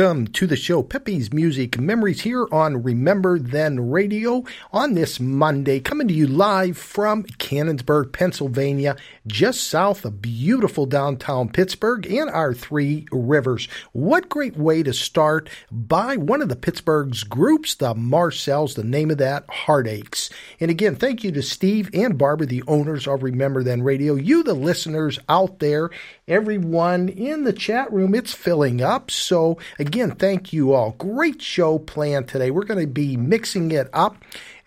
Welcome to the show, Peppy's Music Memories here on Remember Then Radio on this Monday, coming to you live from Canonsburg, Pennsylvania, just south of beautiful downtown Pittsburgh and our three rivers. What great way to start by one of the Pittsburgh's groups, the Marcels, the name of that, Heartaches. And again, thank you to Steve and Barbara, the owners of Remember Then Radio, you, the listeners out there, everyone in the chat room. It's filling up. So, again, thank you all. Great show planned today. We're going to be mixing it up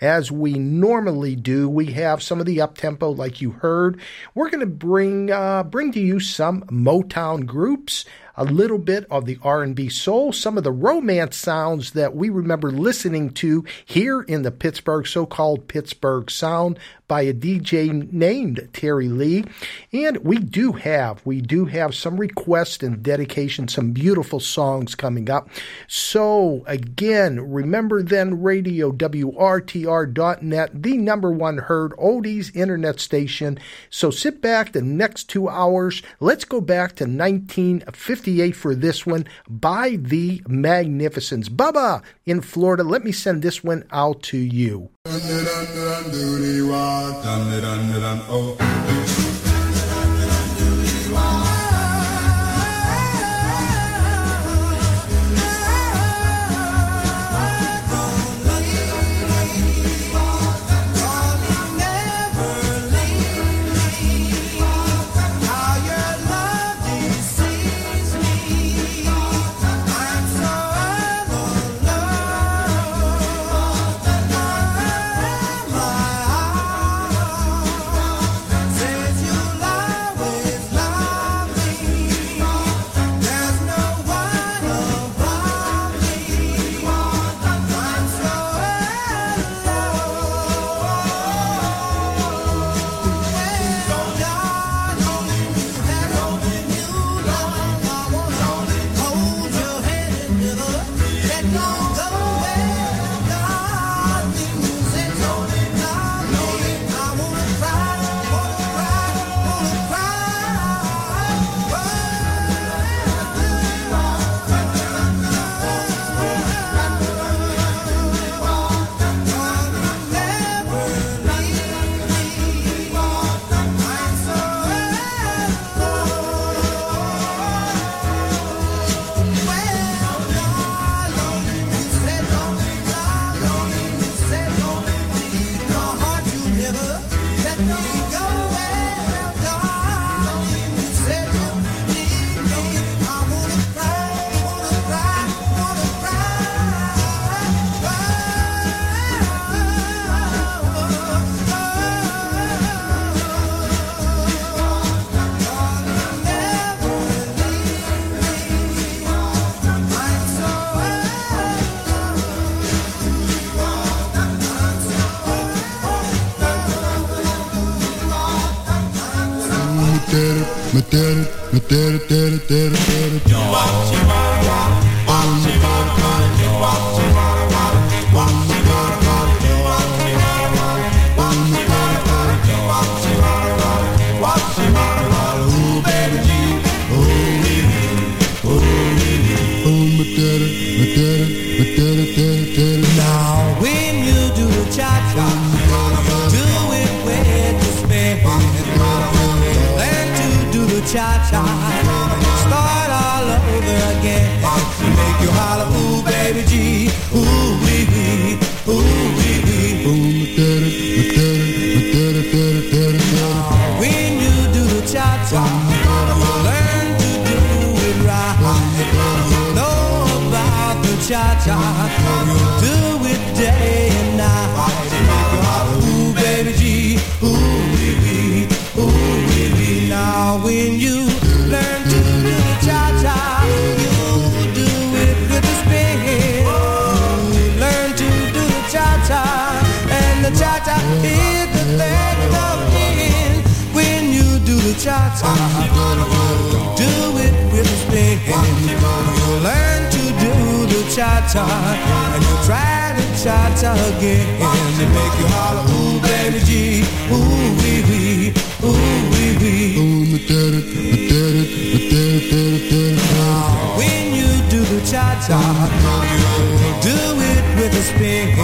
as we normally do. We have some of the up tempo, like you heard. We're going to bring uh, bring to you some Motown groups, a little bit of the R&B soul, some of the romance sounds that we remember listening to here in the Pittsburgh so-called Pittsburgh sound by a DJ named Terry Lee. And we do have, we do have some requests and dedication, some beautiful songs coming up. So again, remember then radio, WRTR.net, the number one heard oldies internet station. So sit back the next two hours. Let's go back to 1958 for this one by the Magnificents. Bubba in Florida, let me send this one out to you. da da da da da When you do the cha-cha, learn to do it right. Know about the cha-cha. cha-cha And you'll try to cha-cha again. And make you holler, ooh, baby G Ooh, wee, wee, ooh, wee, wee. Now When you do the cha-cha Do it with a spin.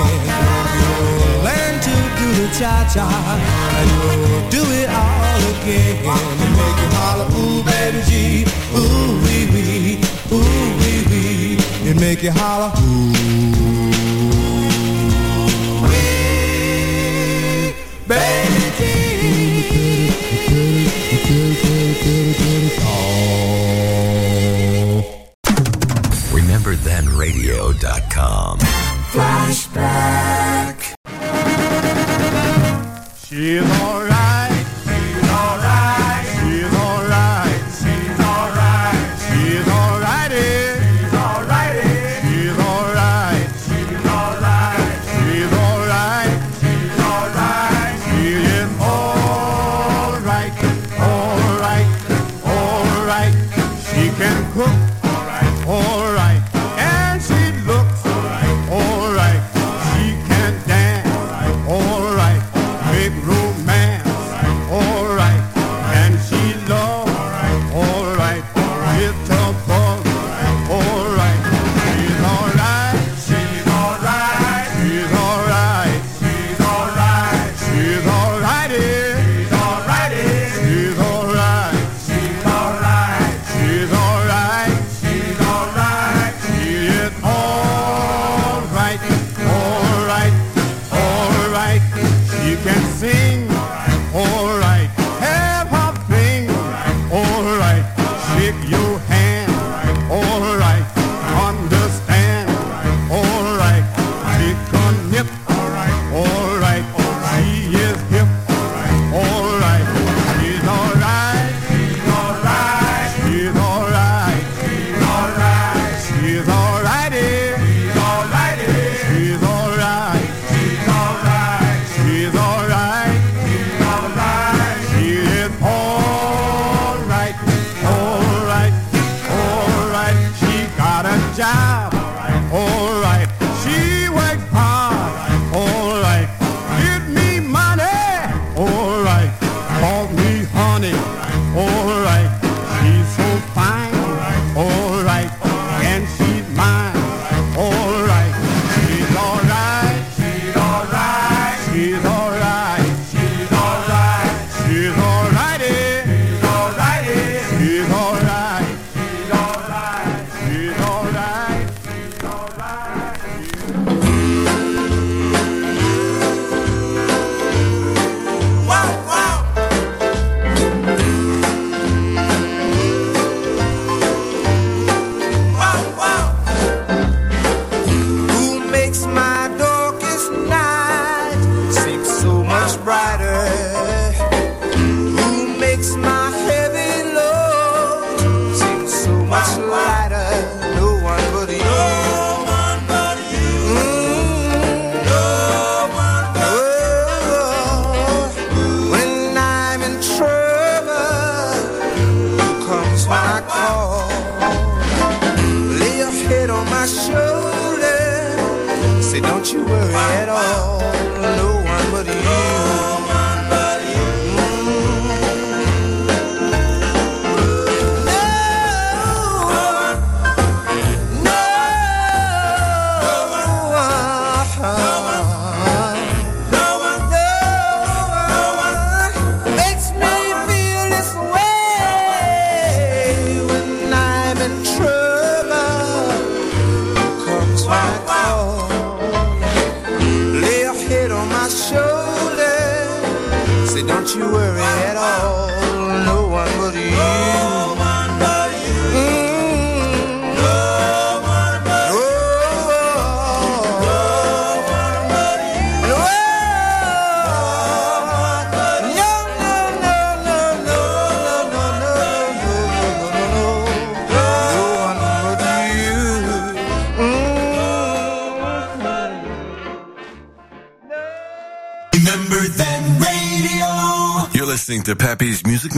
Learn to do the cha-cha And you'll do it all again. And make you holler, ooh, baby G Ooh, wee, wee make you holler. Ooh.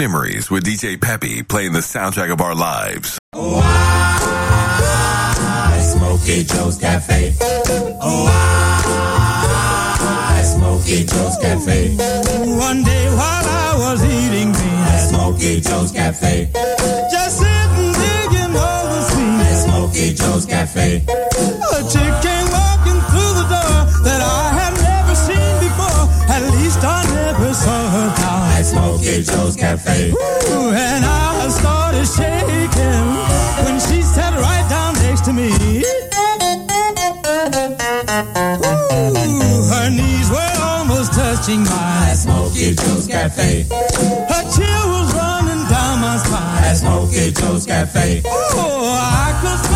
Memories with DJ Peppy playing the soundtrack of our lives. Oh, I, Smokey Joe's Cafe. Oh, I, Smokey Joe's Cafe. One day while I was eating beans, At Smokey Joe's Cafe. just sitting digging all the scenes, Smokey Joe's Cafe. a chick At least I never saw her At. Smokey Joe's Cafe. Ooh, and I started shaking when she sat right down next to me. Ooh, her knees were almost touching mine. at Smokey Joe's Cafe. Her chill was running down my spine. At Smokey Joe's Cafe. Oh, I could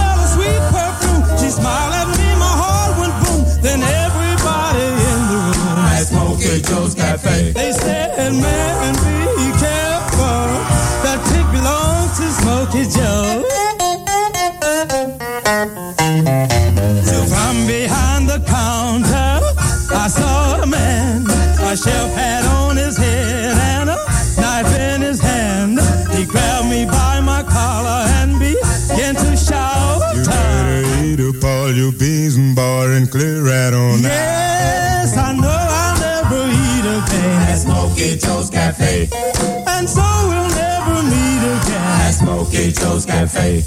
Smokey Joe's Cafe. they said, man, be careful. That chick belongs to Smokey Joe. So from behind the counter, I saw a man. A chef hat on his head and a knife in his hand. He grabbed me by my collar and began to shout. You better Eat up all your beans and bar and clear right on Yes, Cafe. And so we'll never meet again At. Smokey Joe's Cafe.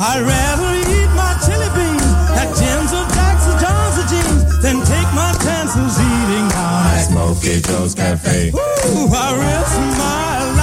I'd rather eat my chili beans at Jim's or Jack's or John's or Jeans than take my chances eating out At Smokey Joe's Cafe. Ooh, I risk my life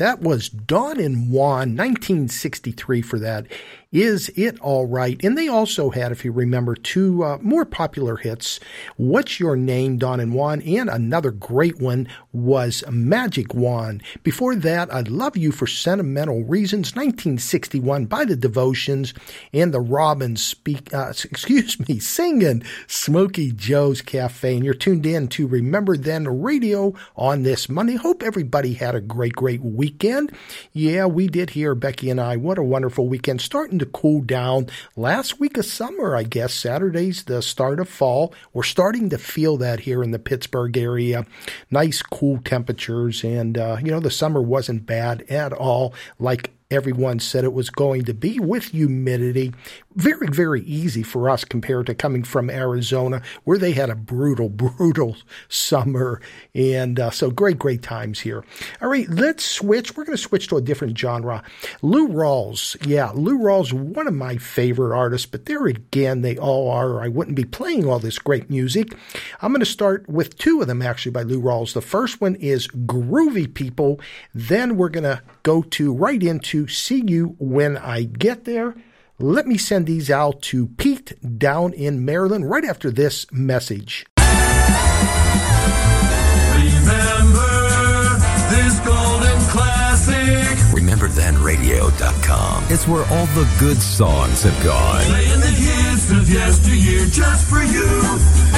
that? Was Don and Juan, 1963 for that. Is It All Right? And they also had, if you remember, two uh, more popular hits What's Your Name, Don and Juan, and another great one was Magic Wand. Before that, I Love You for Sentimental Reasons, 1961 by the Devotions, and the Robins speak, uh, excuse me, singing Smokey Joe's Cafe. And you're tuned in to Remember Then Radio on this Monday. Hope everybody had a great, great weekend. Yeah, we did here, Becky and I. What a wonderful weekend. Starting to cool down. Last week of summer, I guess. Saturday's the start of fall. We're starting to feel that here in the Pittsburgh area. Nice, cool temperatures, and uh, you know the summer wasn't bad at all. Like everyone said it was going to be with humidity. Very, very easy for us compared to coming from Arizona, where they had a brutal, brutal summer. And uh, so great, great times here. All right, let's switch. We're going to switch to a different genre. Lou Rawls. Yeah, Lou Rawls, one of my favorite artists, but there again, they all are, I wouldn't be playing all this great music. I'm going to start with two of them actually by Lou Rawls. The first one is Groovy People. Then we're going to go to right into See You When I Get There. Let me send these out to Pete down in Maryland right after this message. Remember this golden classic. RememberThenRadio.com. It's where all the good songs have gone. Playing the hits of yesteryear just for you.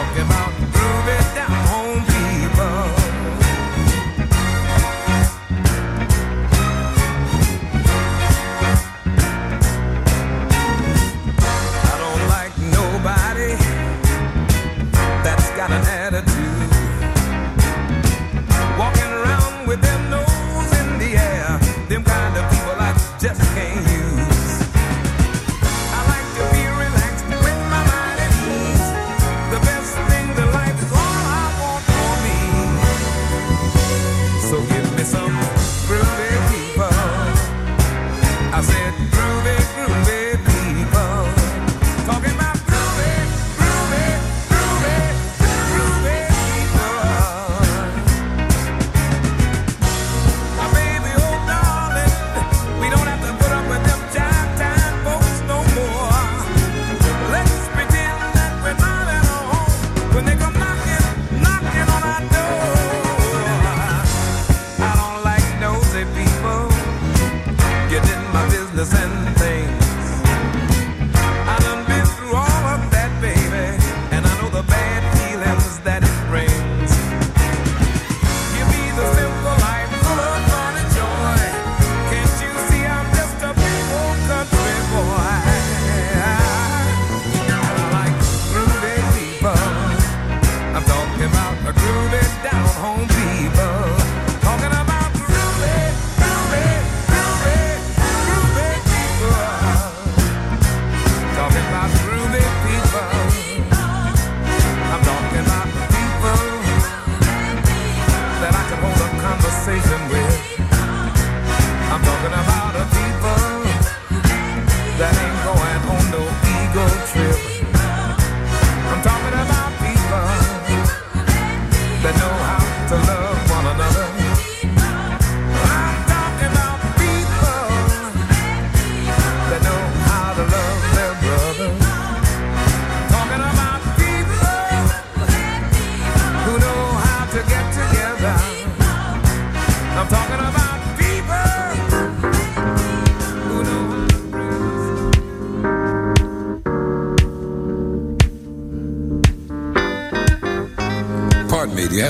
Talking about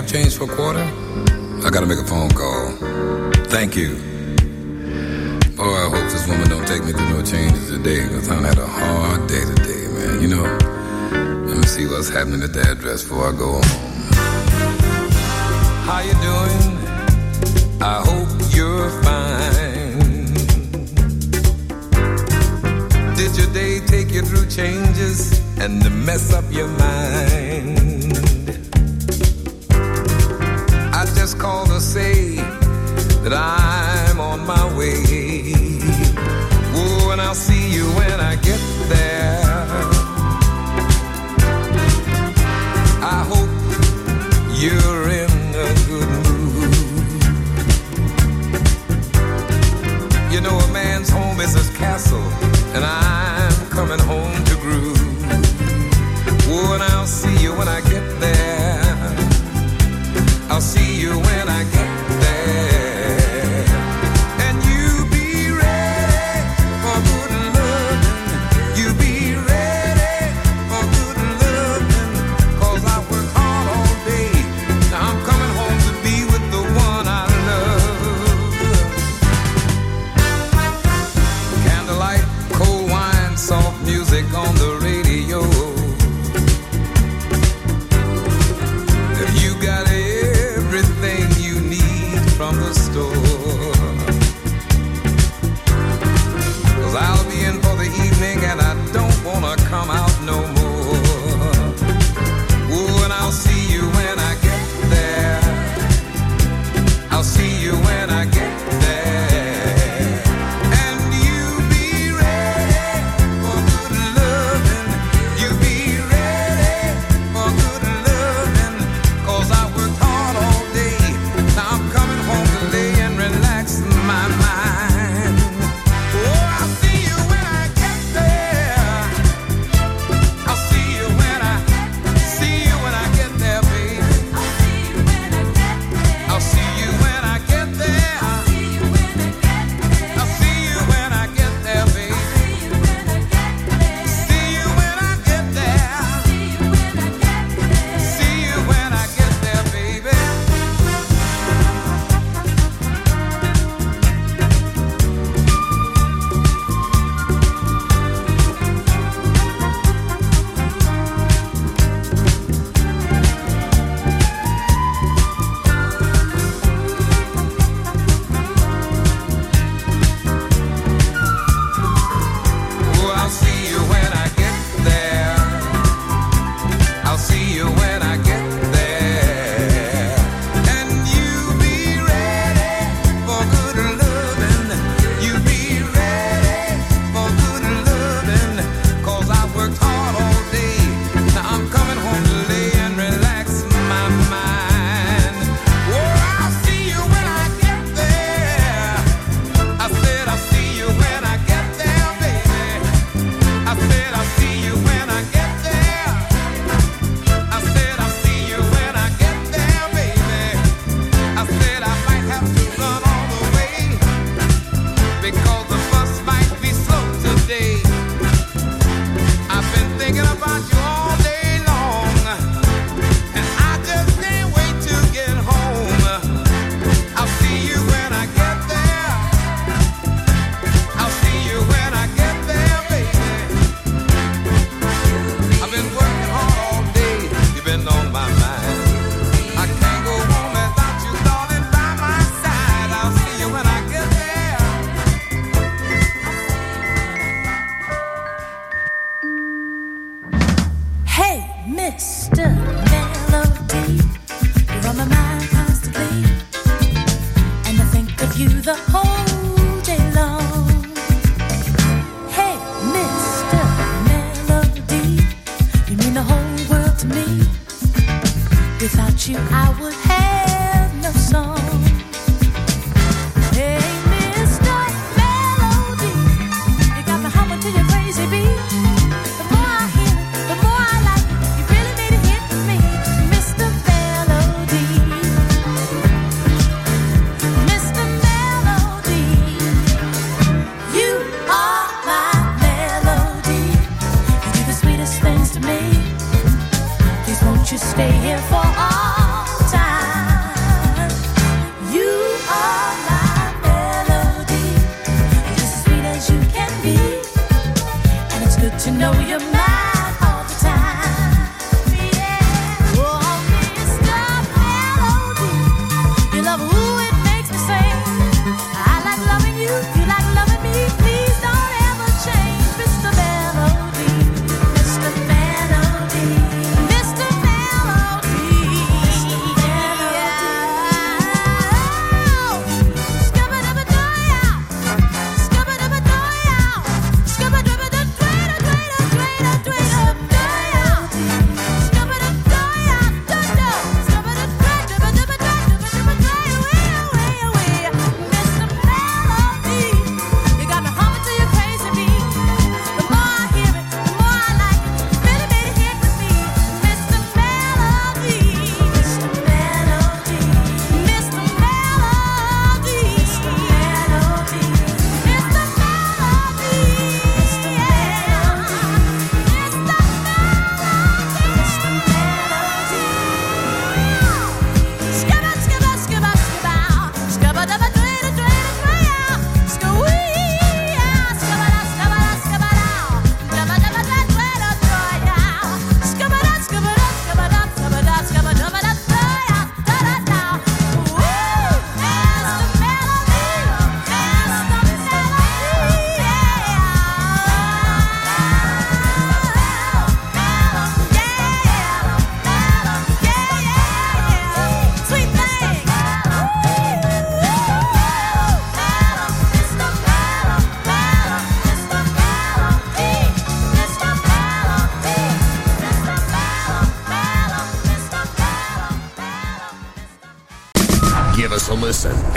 have change for a quarter? I gotta make a phone call. Thank you. Boy, I hope this woman don't take me through no changes today, because I had a hard day today, man. You know, let me see what's happening at the address before I go home. How you doing? I hope you're fine. Did your day take you through changes and to mess up your mind? Stay here for all.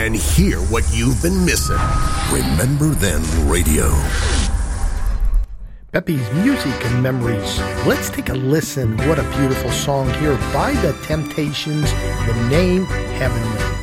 and hear what you've been missing. Remember Then Radio. Peppy's music and memories. Let's take a listen. What a beautiful song here by The Temptations. The name Heaven.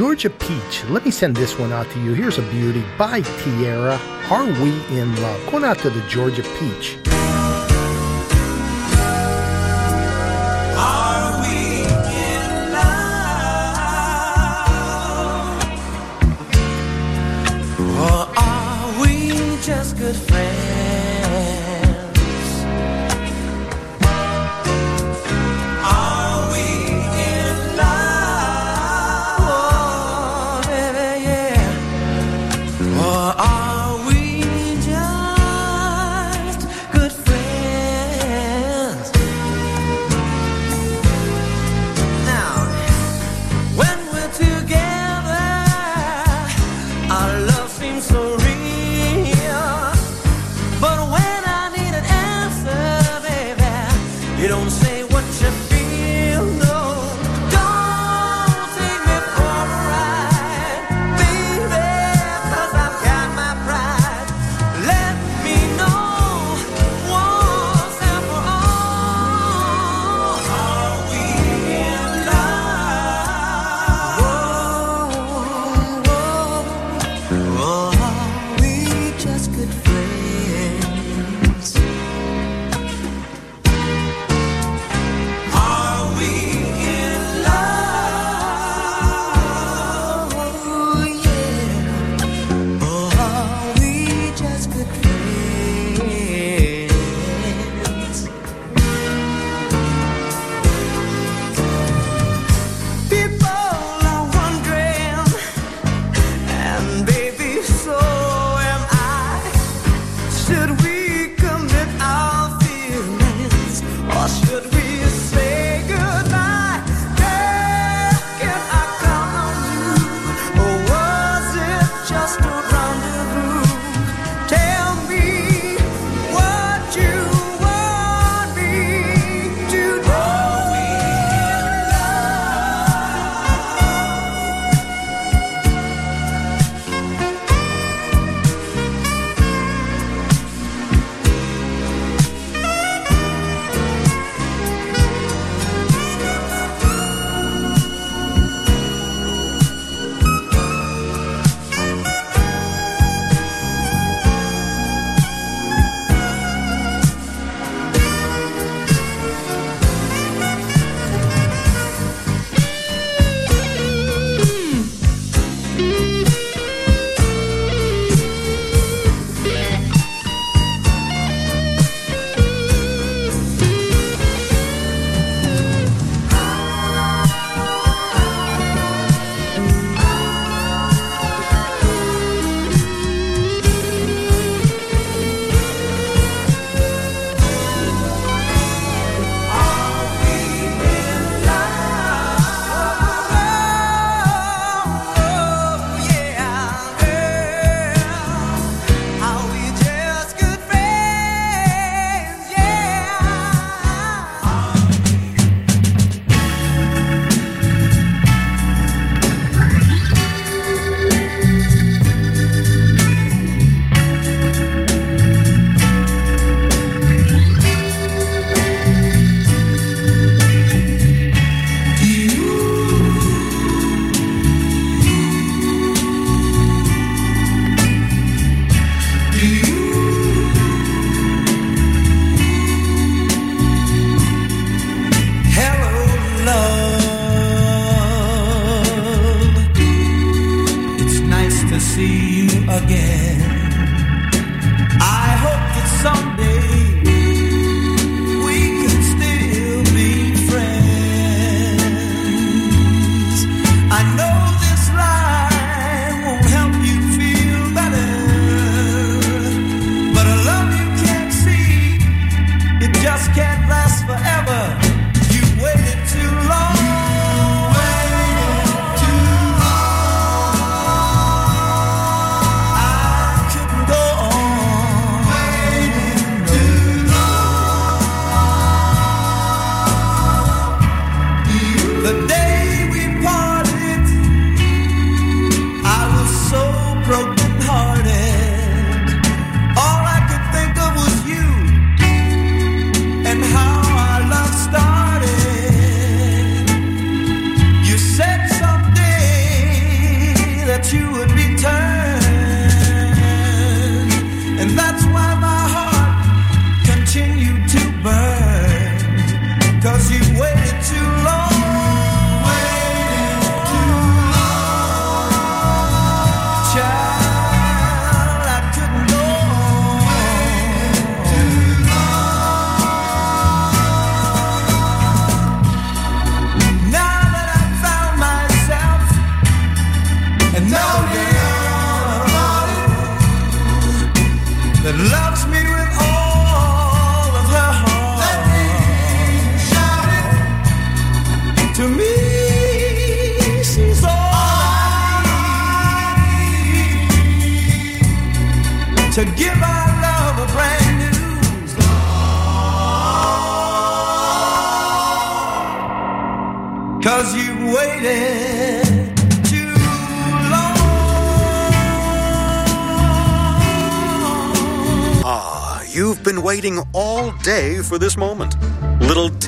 Georgia Peach, let me send this one out to you. Here's a beauty by Tierra. Are we in love? Going out to the Georgia Peach.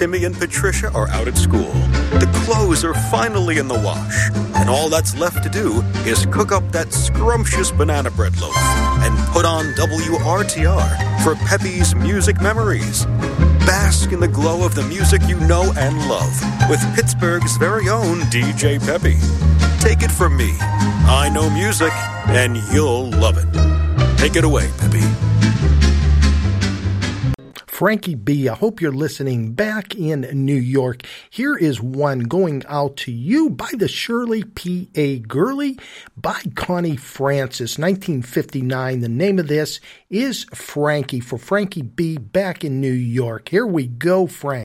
Timmy and Patricia are out at school. The clothes are finally in the wash. And all that's left to do is cook up that scrumptious banana bread loaf and put on WRTR for Peppy's Music Memories. Bask in the glow of the music you know and love with Pittsburgh's very own DJ Peppy. Take it from me. I know music, and you'll love it. Take it away, Peppy. Frankie B, I hope you're listening back in New York. Here is one going out to you by the Shirley P.A. Gurley by Connie Francis, 1959. The name of this is Frankie for Frankie B back in New York. Here we go, Frank.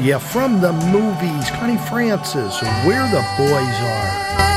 You. Yeah, from the movies, Connie Francis, Where the Boys Are.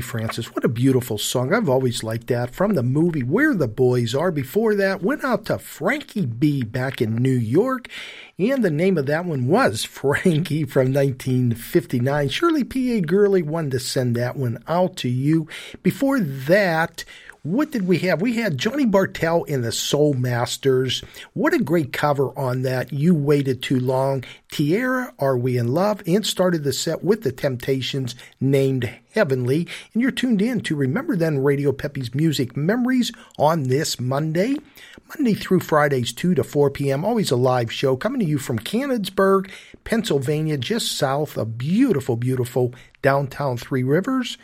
Francis. What a beautiful song. I've always liked that from the movie Where the Boys Are. Before that, went out to Frankie B back in New York. And the name of that one was Frankie from 1959. Shirley P.A. Gurley wanted to send that one out to you. Before that, what did we have? We had Johnny Bartell in the Soul Masters. What a great cover on that. You waited too long. Tierra, Are We in Love? And started the set with the Temptations named Heavenly. And you're tuned in to Remember Then Radio Peppy's Music Memories on this Monday. Monday through Fridays, 2 to 4 p.m. Always a live show coming to you from Canonsburg, Pennsylvania, just south of beautiful, beautiful downtown Three Rivers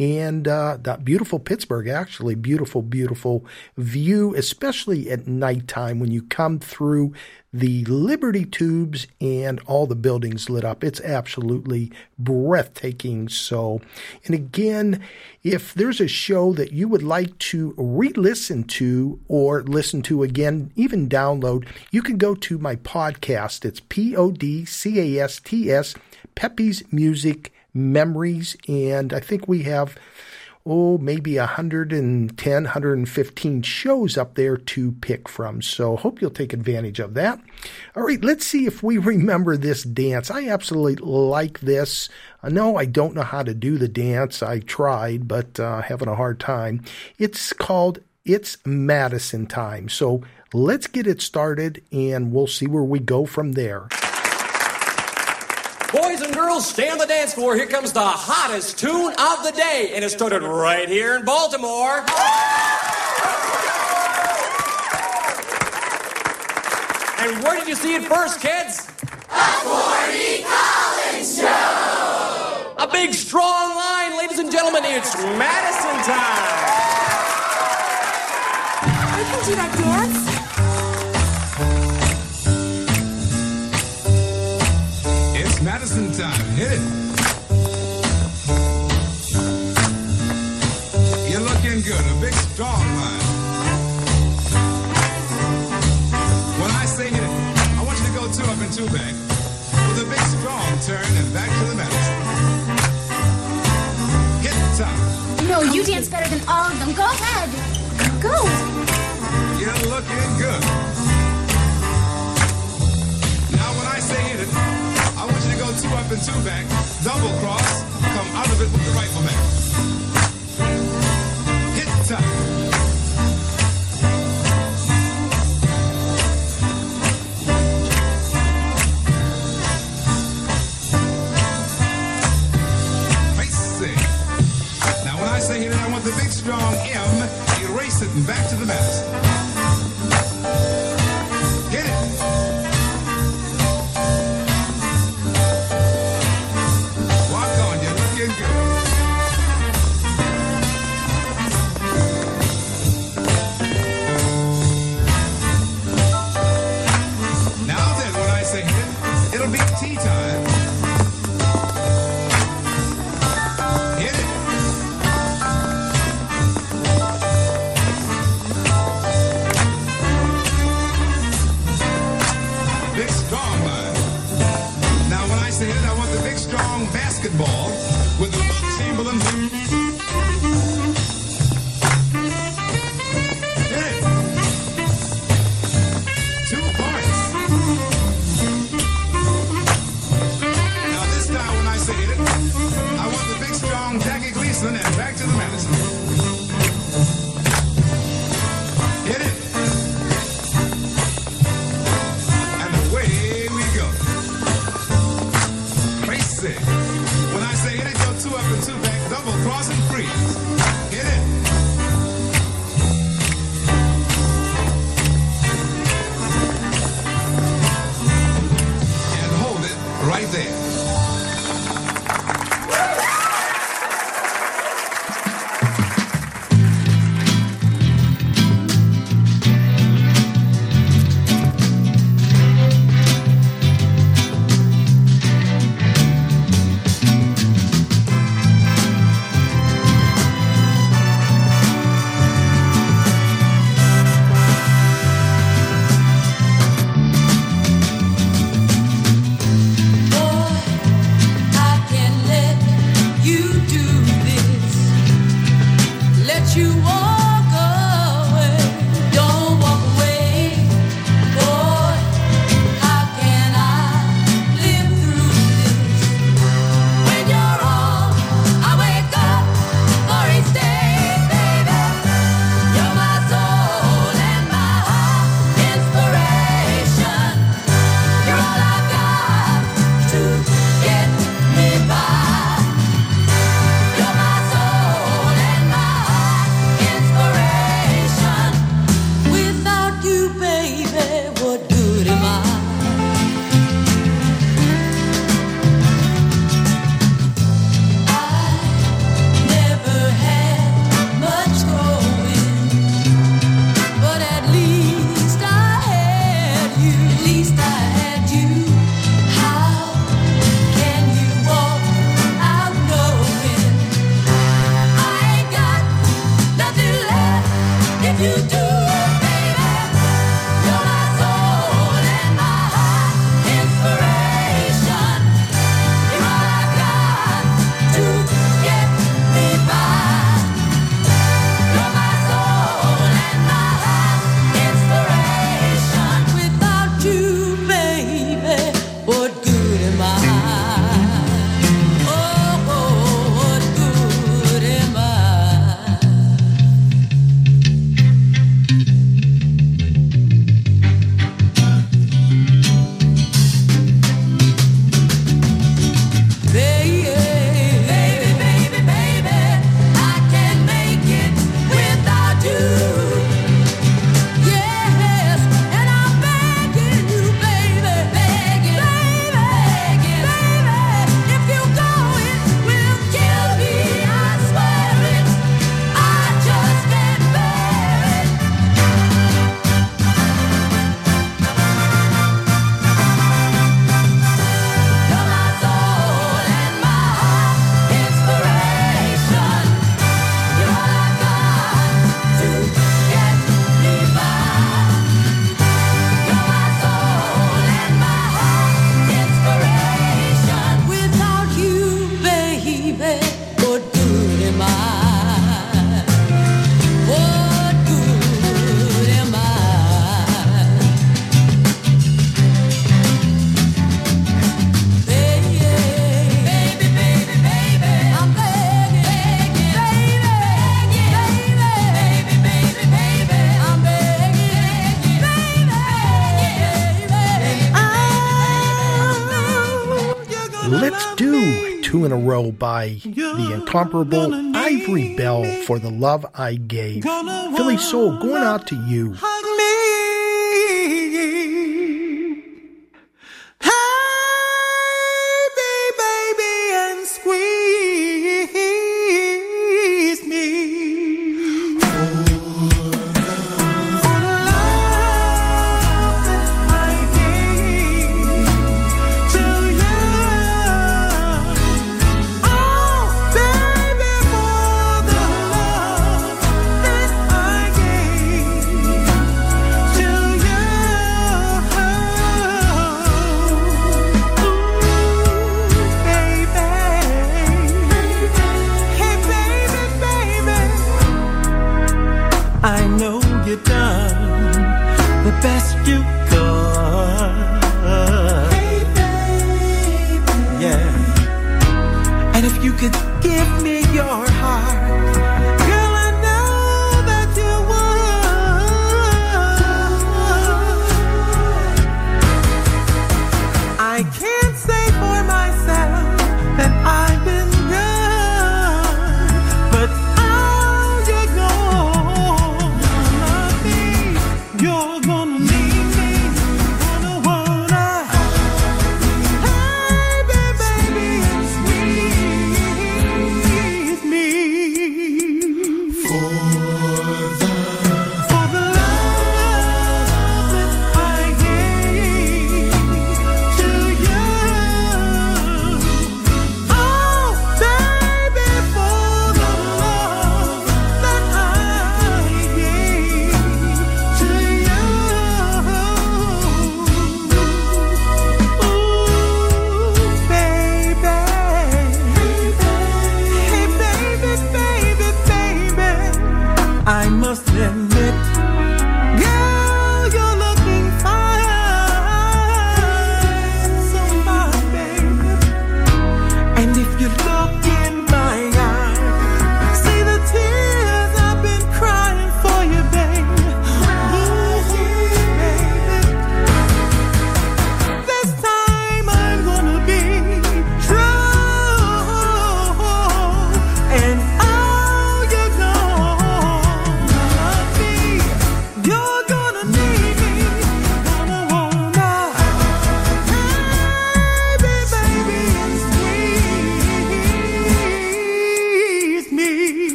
and uh, that beautiful Pittsburgh, actually, beautiful, beautiful view, especially at nighttime when you come through the Liberty tubes and all the buildings lit up. It's absolutely breathtaking. So, and again, if there's a show that you would like to re listen to or listen to again, even download, you can go to my podcast. It's P O D C A S T S, Peppy's Music memories and i think we have oh maybe 110 115 shows up there to pick from. So hope you'll take advantage of that. All right let's see if we remember this dance. I absolutely like this. No i don't know how to do the dance. I tried but uh, having a hard time. It's called it's madison time. So let's get it started and we'll see where we go from there girls, stay on the dance floor. Here comes the hottest tune of the day, and it started right here in Baltimore. And where did you see it first, kids? A Corny Collins Show! A big, strong line, ladies and gentlemen. It's Madison time. I can do that dance. Madison time. Hit it. You're looking good. A big, strong line. When I say hit it, I want you to go two up and two back with a big, strong turn and back to the Madison. Hit time. No, you dance better than all of them. Go ahead. Go. You're looking good. And two back, double cross, come out of it with the rifle back. Hit it. Now, when I say hit it, I want the big strong M, erase it and back to the Madison. Grow by the incomparable Ivory Bell for the love I gave. Philly Soul going out to you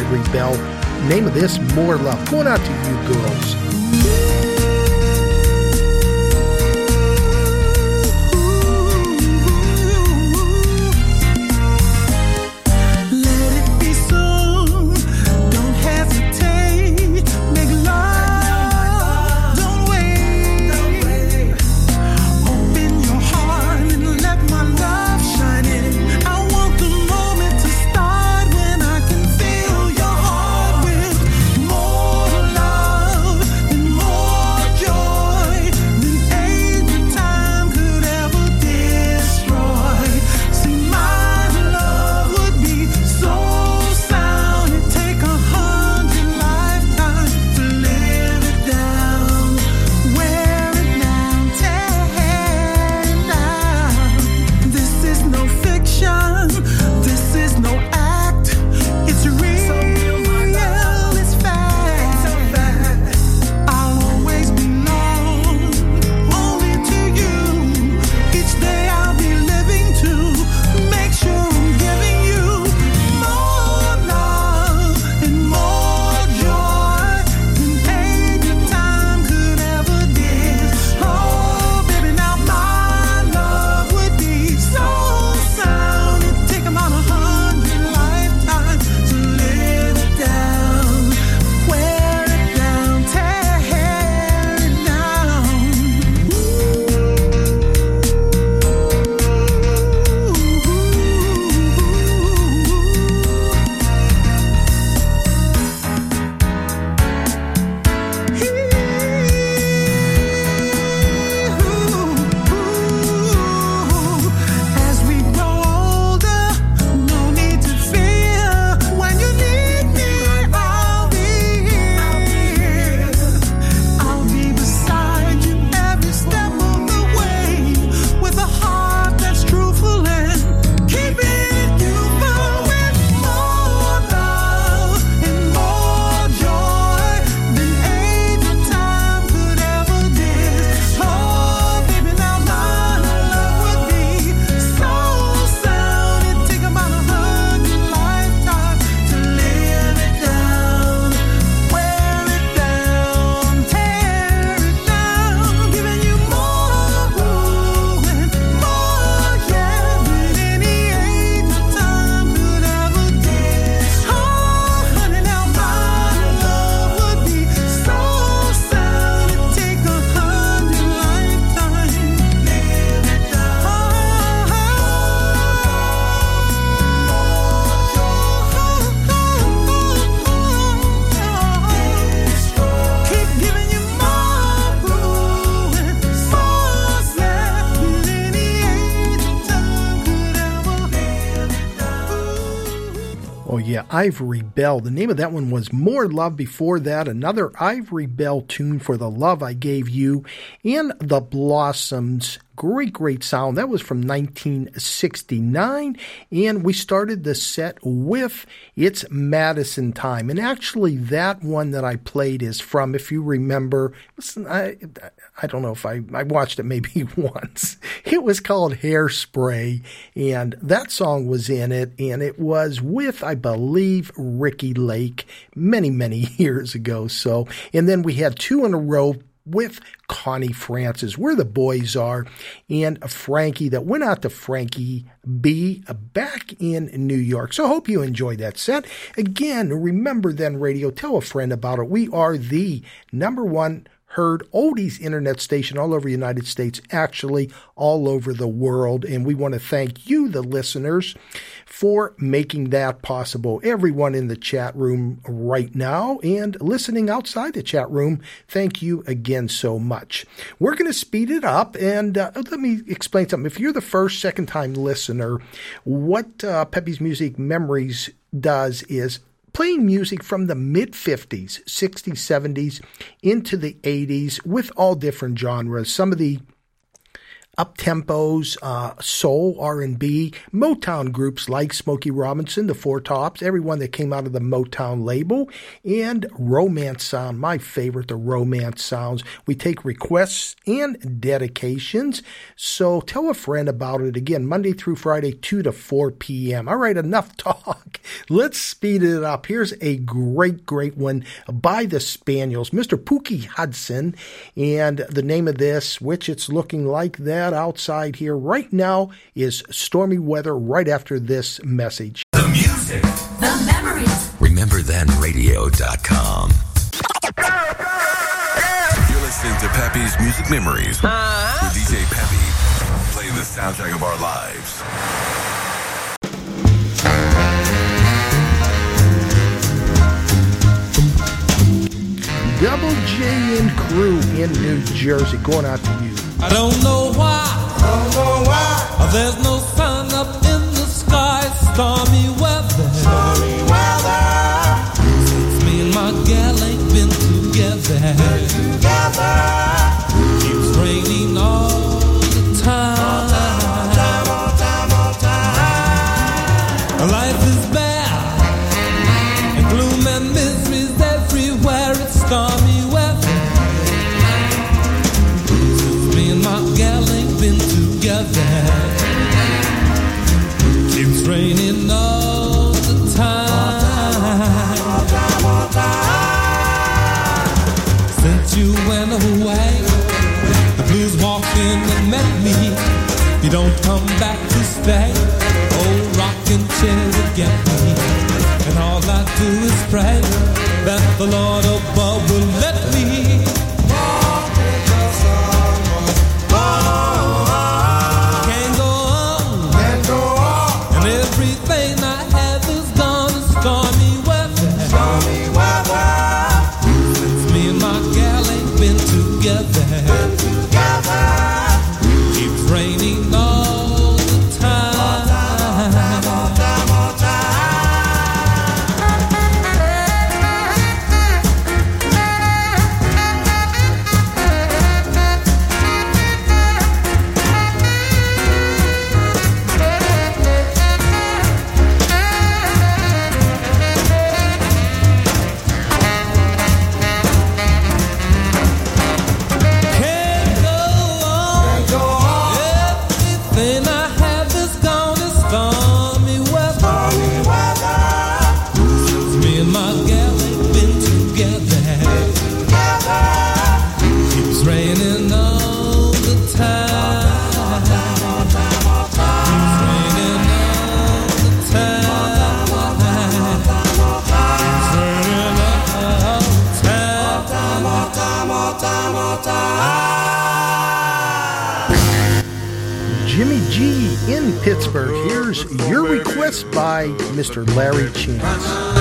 Ivory Bell. Name of this, More Love. Going out to you girls. Ivory Bell. The name of that one was More Love. Before that, another Ivory Bell tune for the love I gave you, and the Blossoms Great, great sound. That was from 1969. And we started the set with It's Madison Time. And actually, that one that I played is from, if you remember, I, I don't know if I, I watched it maybe once. It was called Hairspray. And that song was in it. And it was with, I believe, Ricki Lake many, many years ago. So, and then we had two in a row with Connie Francis, where the boys are, and Frankie that went out to Frankie B uh, back in New York. So hope you enjoyed that set. Again, remember then radio, tell a friend about it. We are the number one heard oldies internet station all over the United States, actually all over the world. And we want to thank you, the listeners, for making that possible. Everyone in the chat room right now and listening outside the chat room, thank you again so much. We're going to speed it up and uh, let me explain something. If you're the first, second time listener, what uh, Peppy's Music Memories does is playing music from the mid 50s, 60s, 70s into the 80s with all different genres. Some of the up tempos, uh, soul, R and B, Motown groups like Smokey Robinson, the Four Tops, everyone that came out of the Motown label, and romance sound. My favorite, the romance sounds. We take requests and dedications. So tell a friend about it again, Monday through Friday, two to four p.m. All right, enough talk. Let's speed it up. Here's a great, great one by the Spaniels, Mr. Pookie Hudson, and the name of this, which it's looking like that outside here right now is stormy weather right after this message. The music. The memories. RememberThenRadio.com. You're listening to Peppy's Music Memories with uh-huh. DJ Pepe, playing the soundtrack of our lives. Double J and crew in New Jersey going out to you. I don't know why. Don't know why. There's no sun up in the sky. Stormy weather. Stormy weather. Since me and my gal ain't been together. Been together. Stay. Old rocking chair will get me. And all I do is pray that the Lord by Mr. Larry Chance.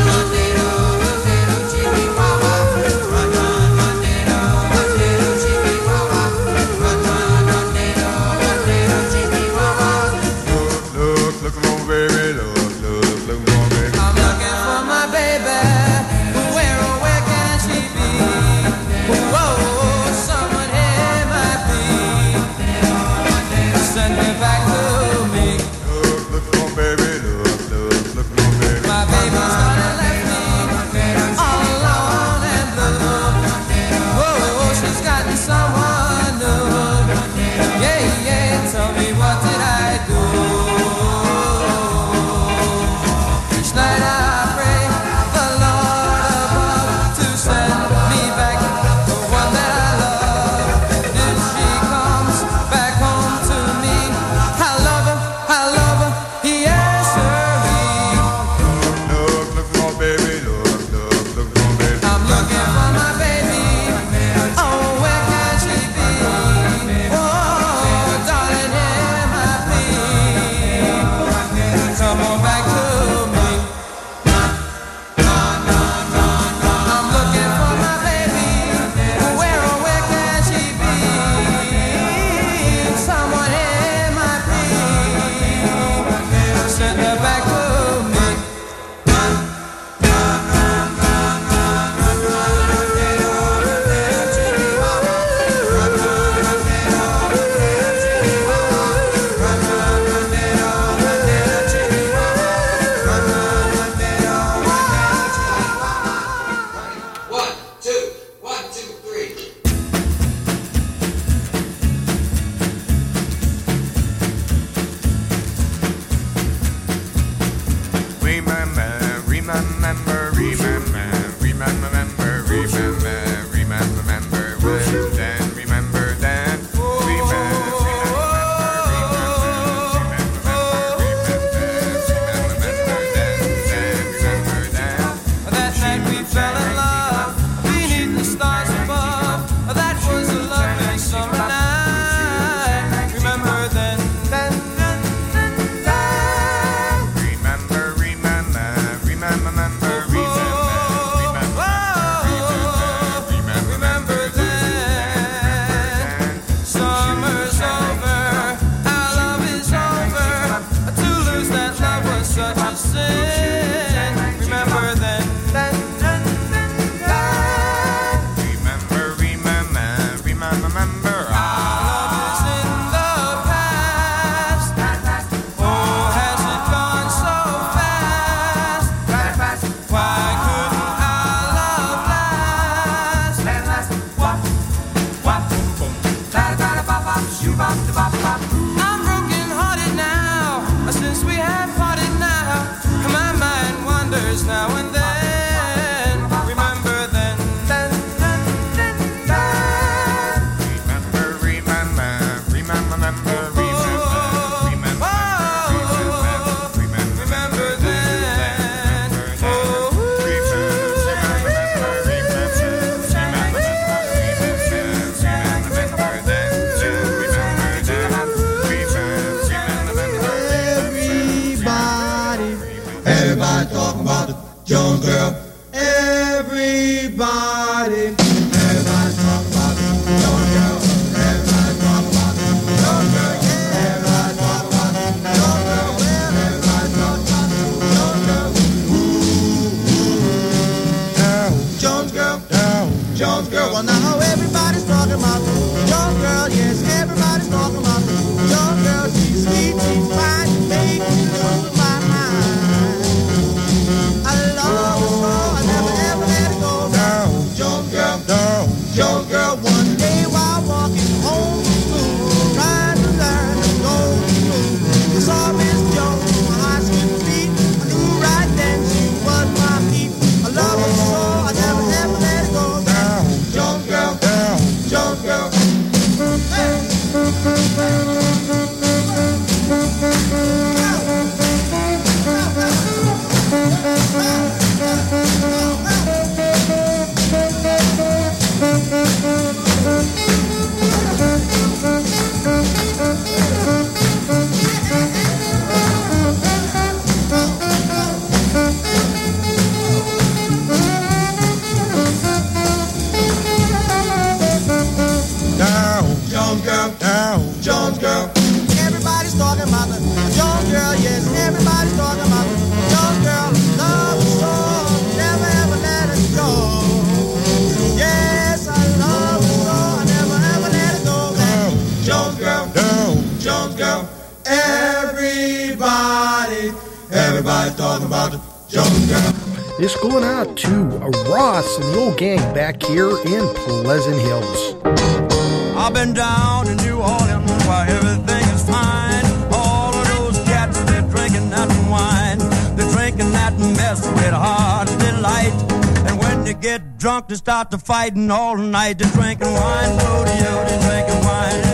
riding all night, just drinking wine, rodeo, just drinking wine.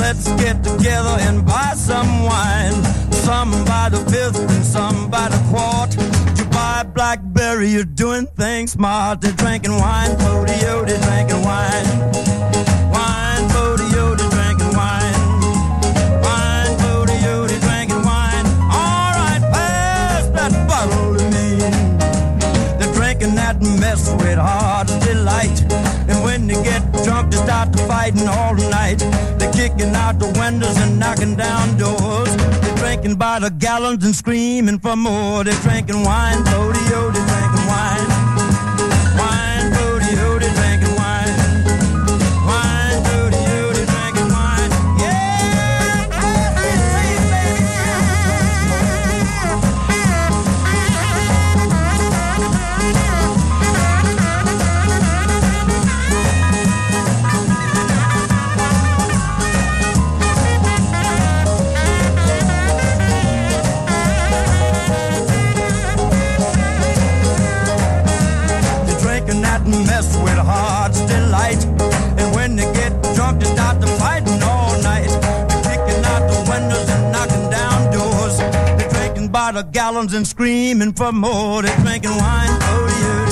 Let's get together and buy some wine. Some by the fifth and some by the quart. You buy blackberry, you're doing things smart. They're drinking wine, the windows and knocking down doors. They're drinking by the gallons and screaming for more. They're drinking wine, rodeo, they're drinking wine. gallons and screaming for more. They're drinking wine, oh yeah.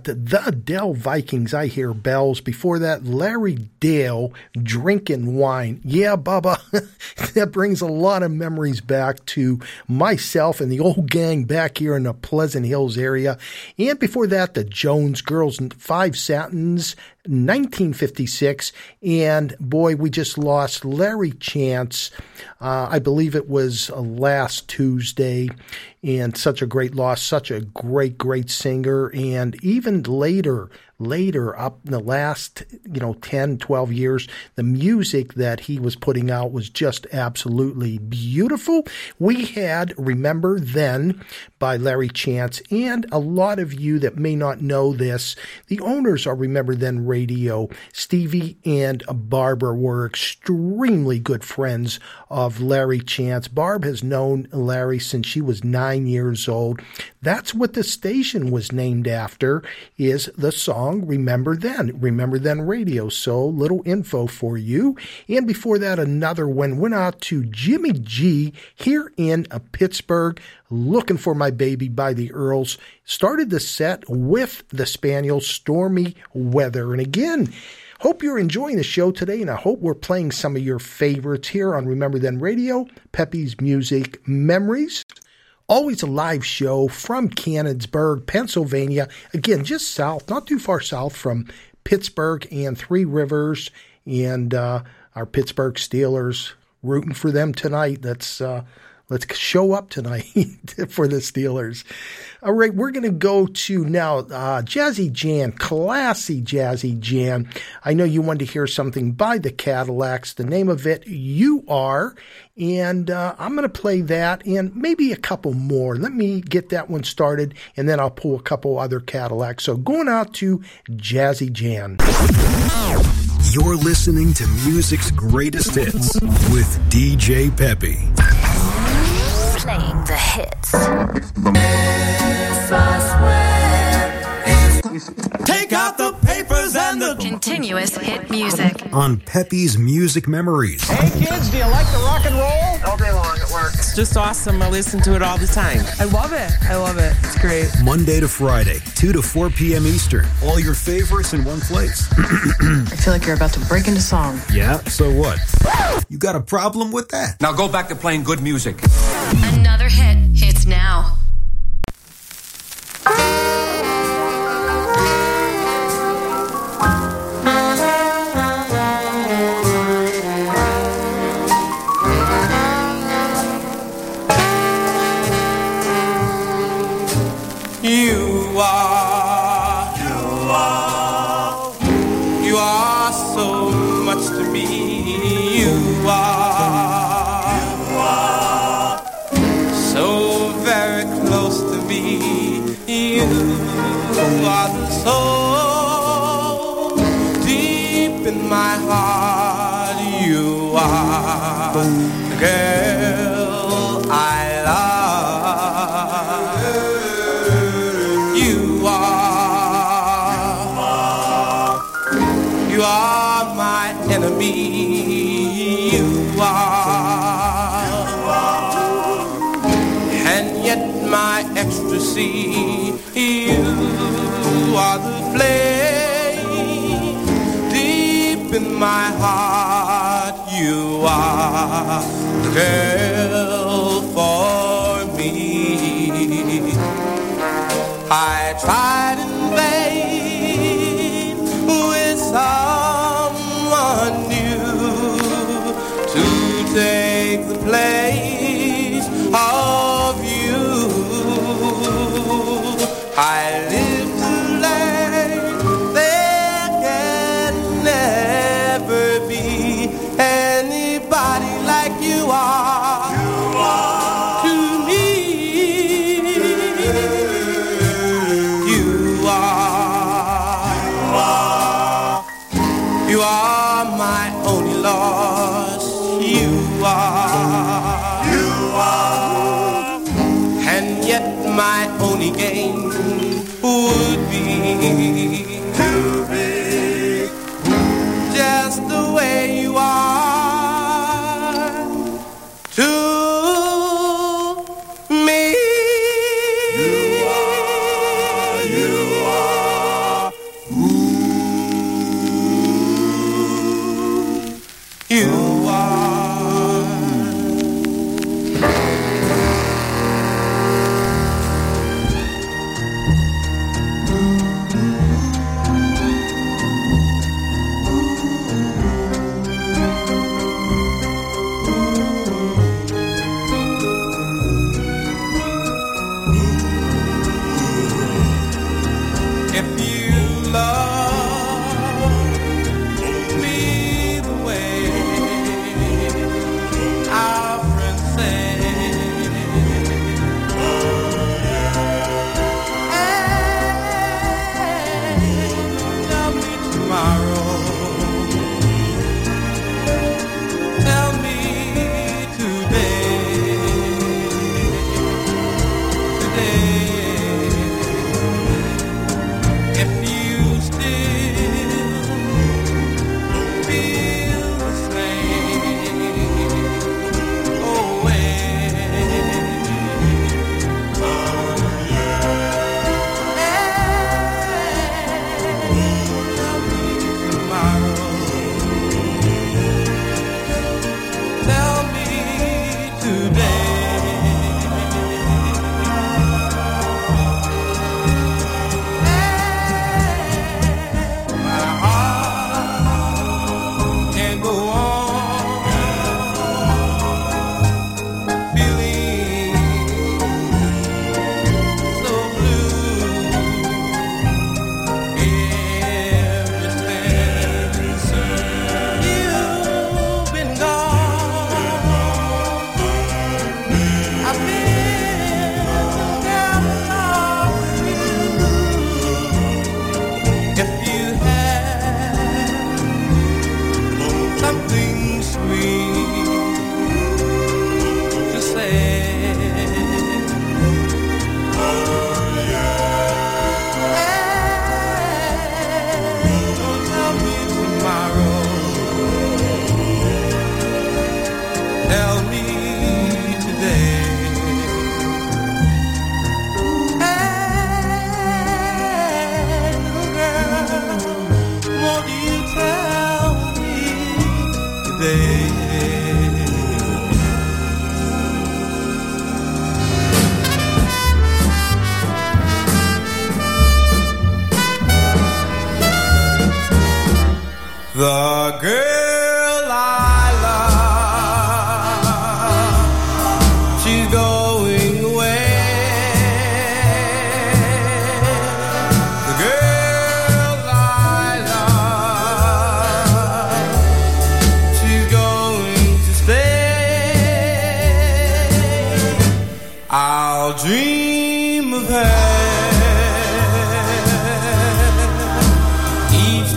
How about? The Dell Vikings, I hear bells. Before that, Larry Dale drinking wine. Yeah, Bubba, that brings a lot of memories back to myself and the old gang back here in the Pleasant Hills area. And before that, the Jones Girls Five Satins, 1956. And boy, we just lost Larry Chance. Uh, I believe it was uh, last Tuesday. And such a great loss, such a great, great singer. And even later, later up in the last you know 10 12 years the music that he was putting out was just absolutely beautiful. We had remember then by larry chance and a lot of you that may not know this the owners are remember then radio stevie and barbara were extremely good friends of larry chance. Barb has known larry since she was nine years old. That's what the station was named after is the song Remember Then, Remember Then Radio. So little info for you. And before that, another one went out to Jimmy G here in uh, Pittsburgh. Looking for My Baby by the Earls. Started the set with the Spaniel Stormy Weather. And again, Hope you're enjoying the show today, and I hope we're playing some of your favorites here on Remember Then Radio, Peppy's Music Memories. Always a live show from Canonsburg, Pennsylvania. Again, just south, not too far south from Pittsburgh and Three Rivers, and uh, our Pittsburgh Steelers rooting for them tonight. That's uh, let's show up tonight for the Steelers. All right, we're going to go to now uh, Jazzy Jan, classy Jazzy Jan. I know you wanted to hear something by the Cadillacs. The name of it, You Are. And uh, I'm going to play that and maybe a couple more. Let me get that one started and then I'll pull a couple other Cadillacs. So going out to Jazzy Jan. You're listening to music's greatest hits with DJ Peppy. Playing the hits. Take out the papers and the continuous hit music. On Peppy's Music Memories. Hey kids, do you like the rock and roll? All day long at work. It's just awesome. I listen to it all the time. I love it. I love it. It's great. Monday to Friday, 2 to 4 p.m. Eastern. All your favorites in one place. I feel like you're about to break into song. Yeah, so what? You got a problem with that? Now go back to playing good music. Another hit hits now. My heart. You are the girl for me. I tried are my only loss. You are, you are, and yet my only gain would be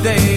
each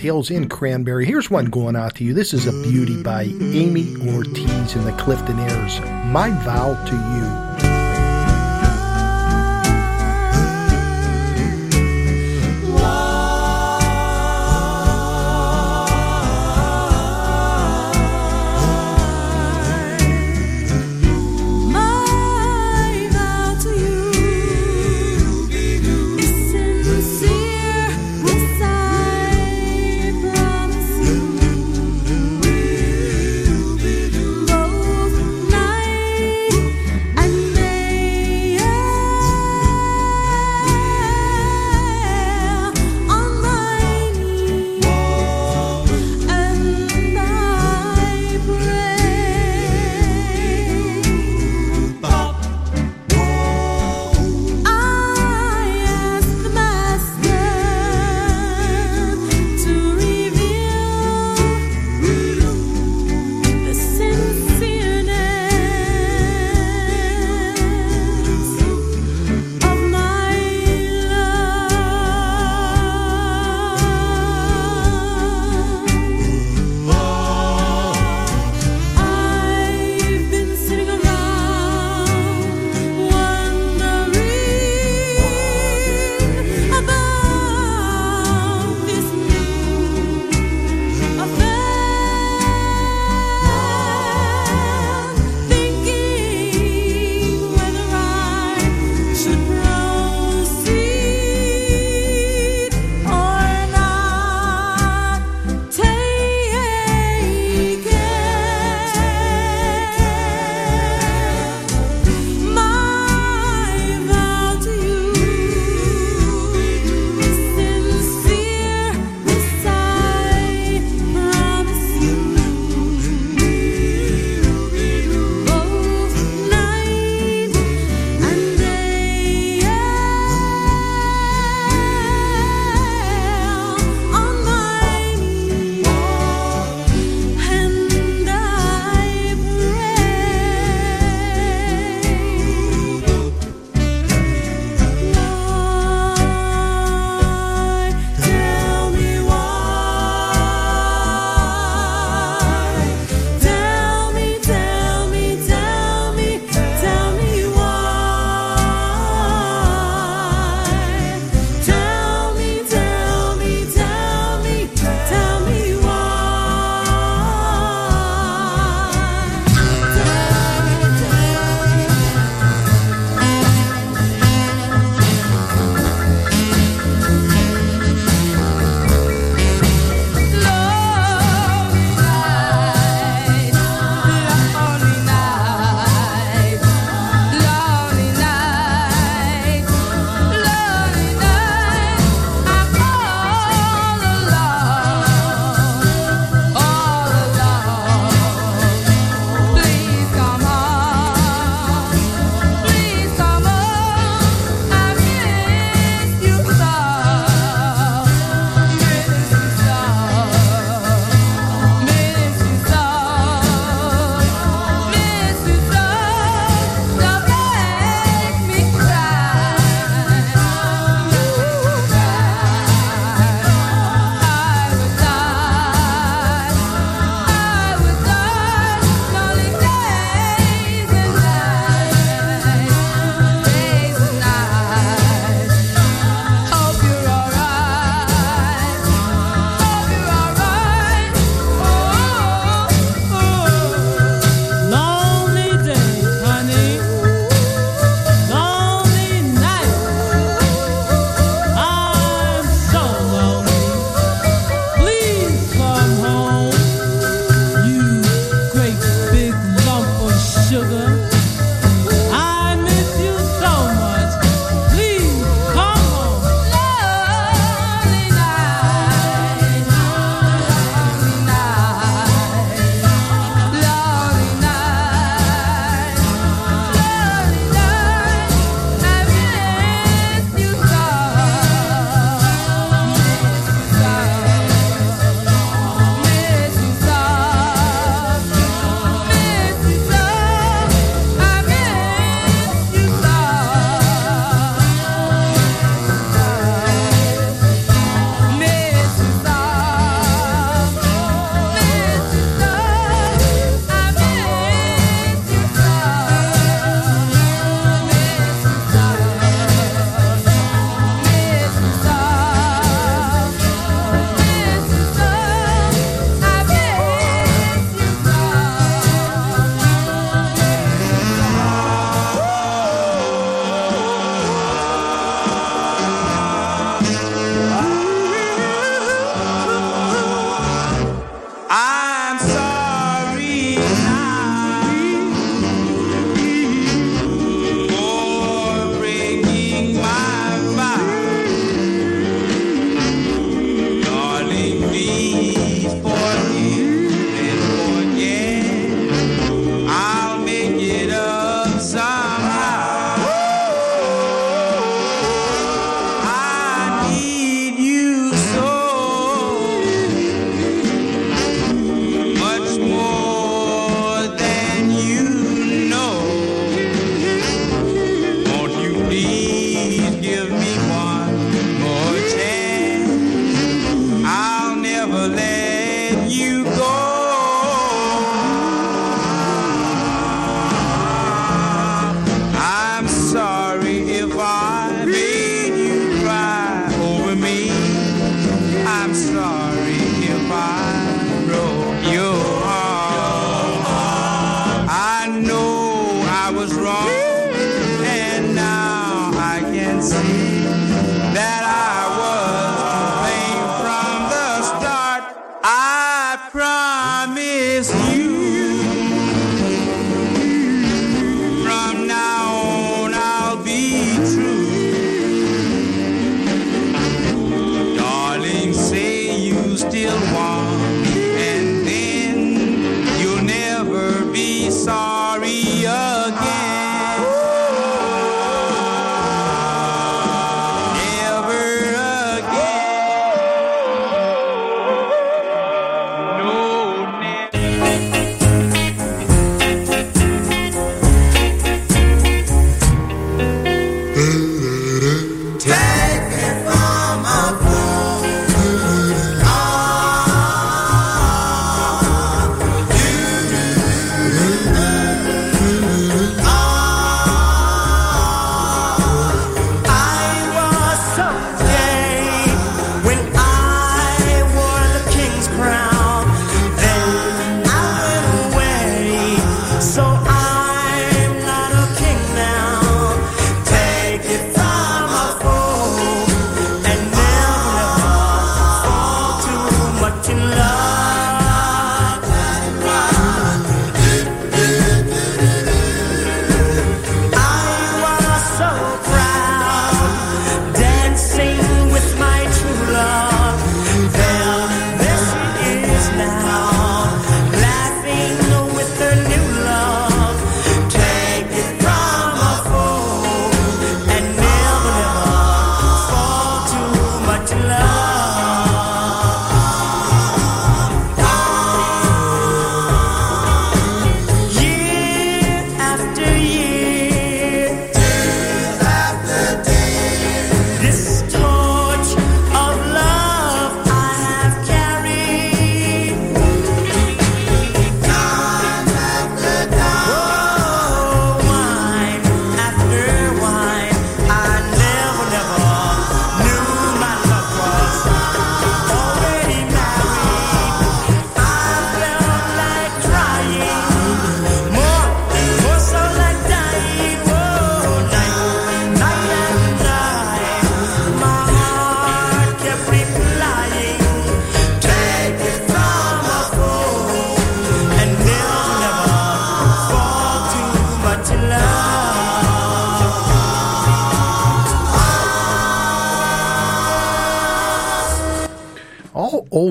Hills in Cranberry. Here's one going out to you. This is a beauty by Amy Ortiz in the Clifton Airs. My vow to you.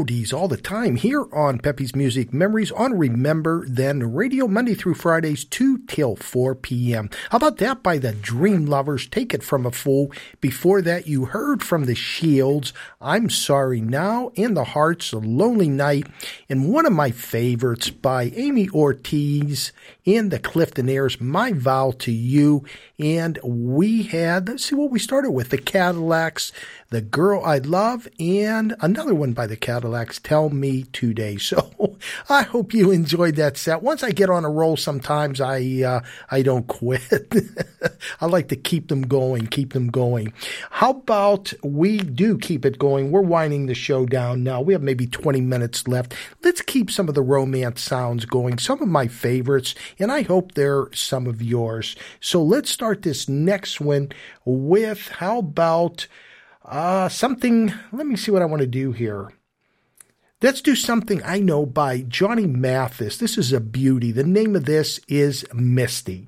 Oldies all the time here on Peppy's Music Memories on Remember Then Radio, Monday through Fridays, 2 till 4 p.m. How about that by the Dream Lovers? Take it from a fool. Before that, you heard from the Shields, I'm Sorry Now, and the Hearts, A Lonely Night, and one of my favorites by Amy Ortiz and the Clifton Airs, My Vow to You. And we had, let's see what we started with, the Cadillacs, The Girl I Love, and another one by the Cadillacs, Tell Me Today. So I hope you enjoyed that set. Once I get on a roll, sometimes I, uh, I don't quit. I like to keep them going, keep them going. How about we do keep it going? We're winding the show down now. We have maybe 20 minutes left. Let's keep some of the romance sounds going, some of my favorites, and I hope they're some of yours. So let's start this next one with how about uh, something? Let me see what I want to do here. Let's do something I know by Johnny Mathis. This is a beauty. The name of this is Misty.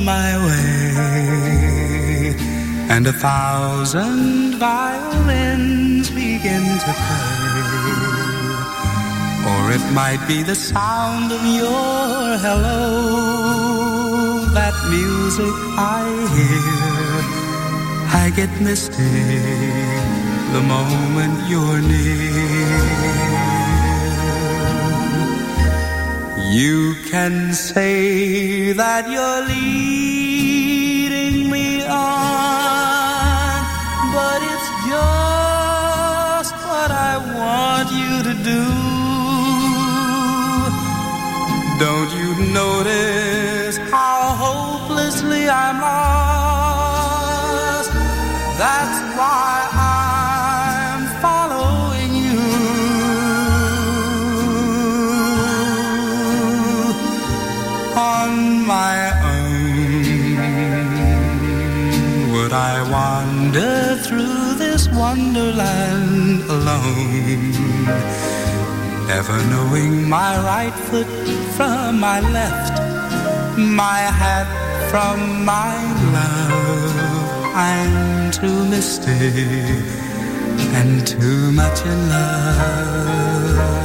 my way. And a thousand violins begin to play. Or it might be the sound of your hello That music I hear. I get misty the moment you're near. You can say that you're leading me on, but it's just what I want you to do. Don't you notice how hopelessly I'm lost? That's why I'm my own, would I wander through this wonderland alone? Never knowing my right foot from my left, my hat from my glove. I'm too misty and too much in love.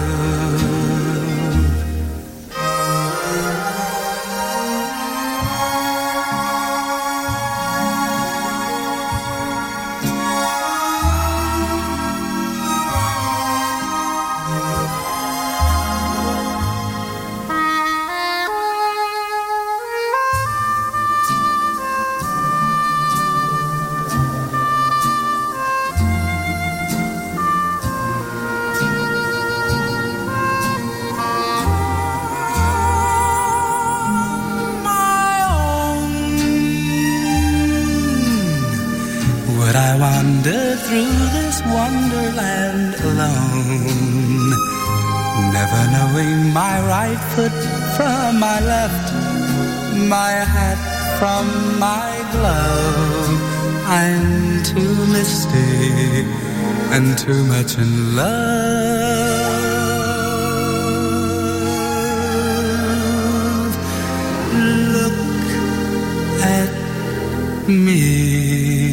From my glove. I'm too misty and too much in love. Look at me.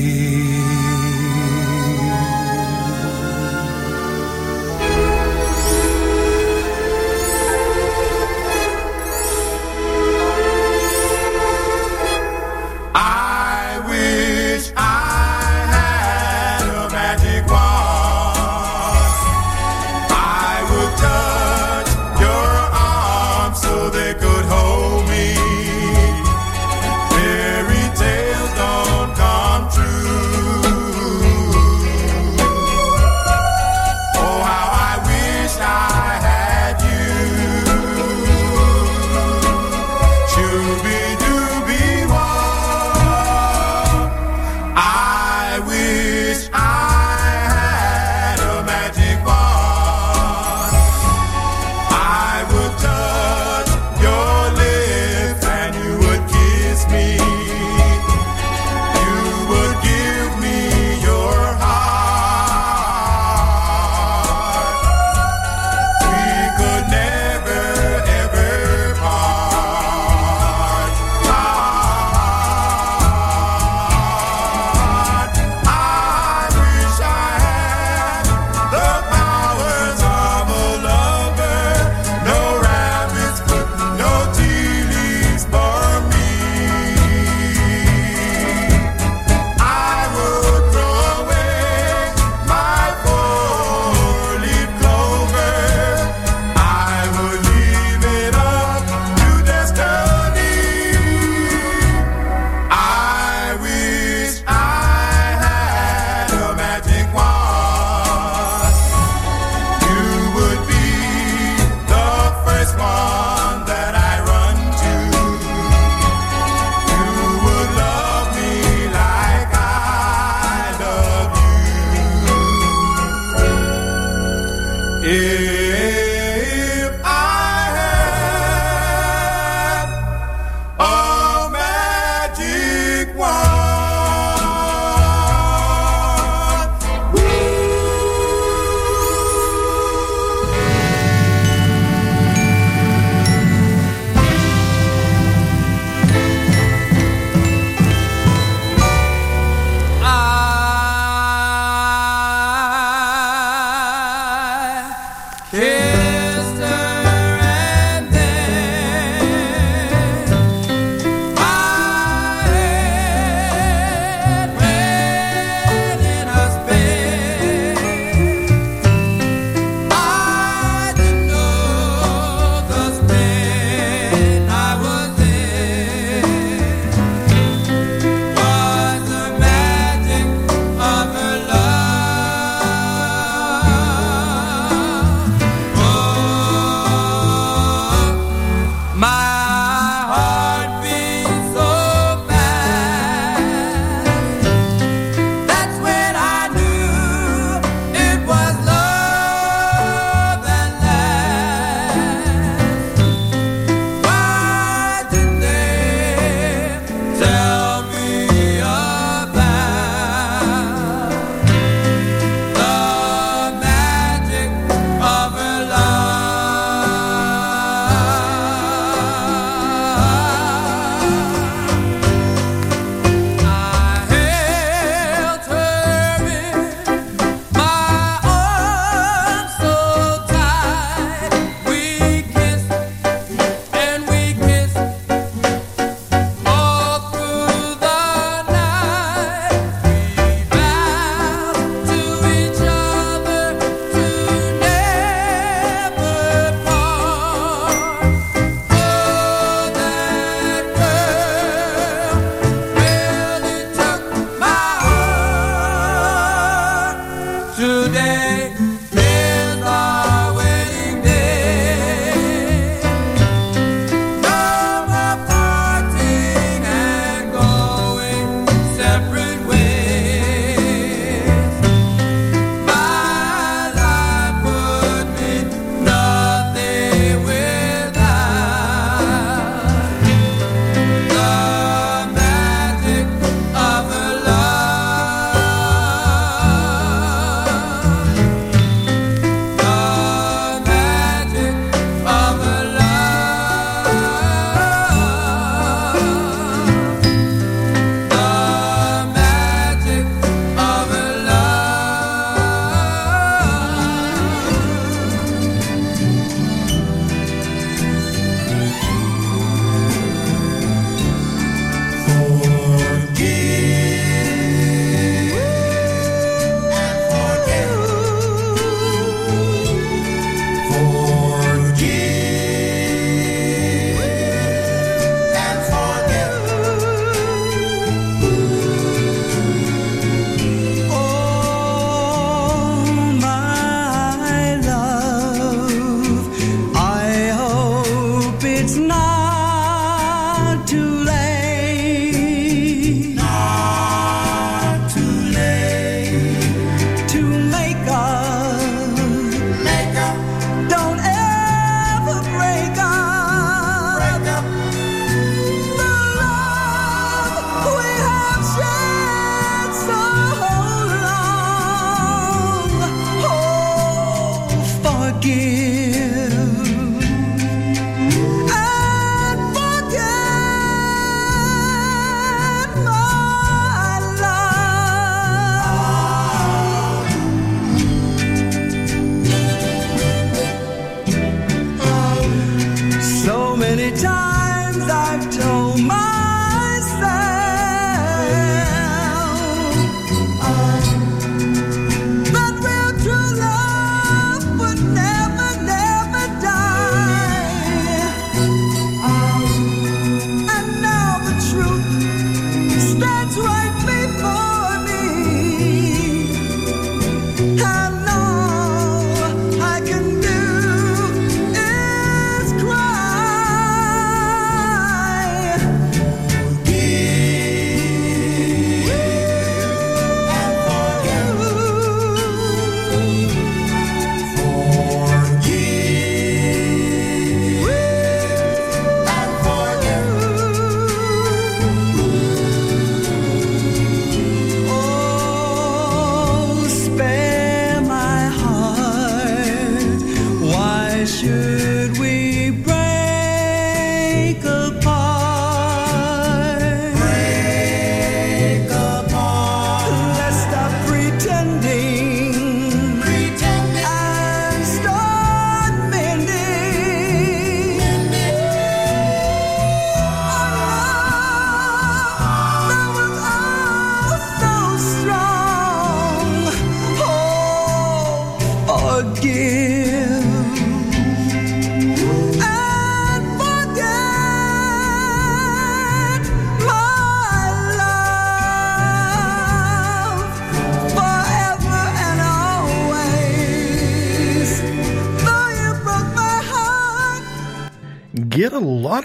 back.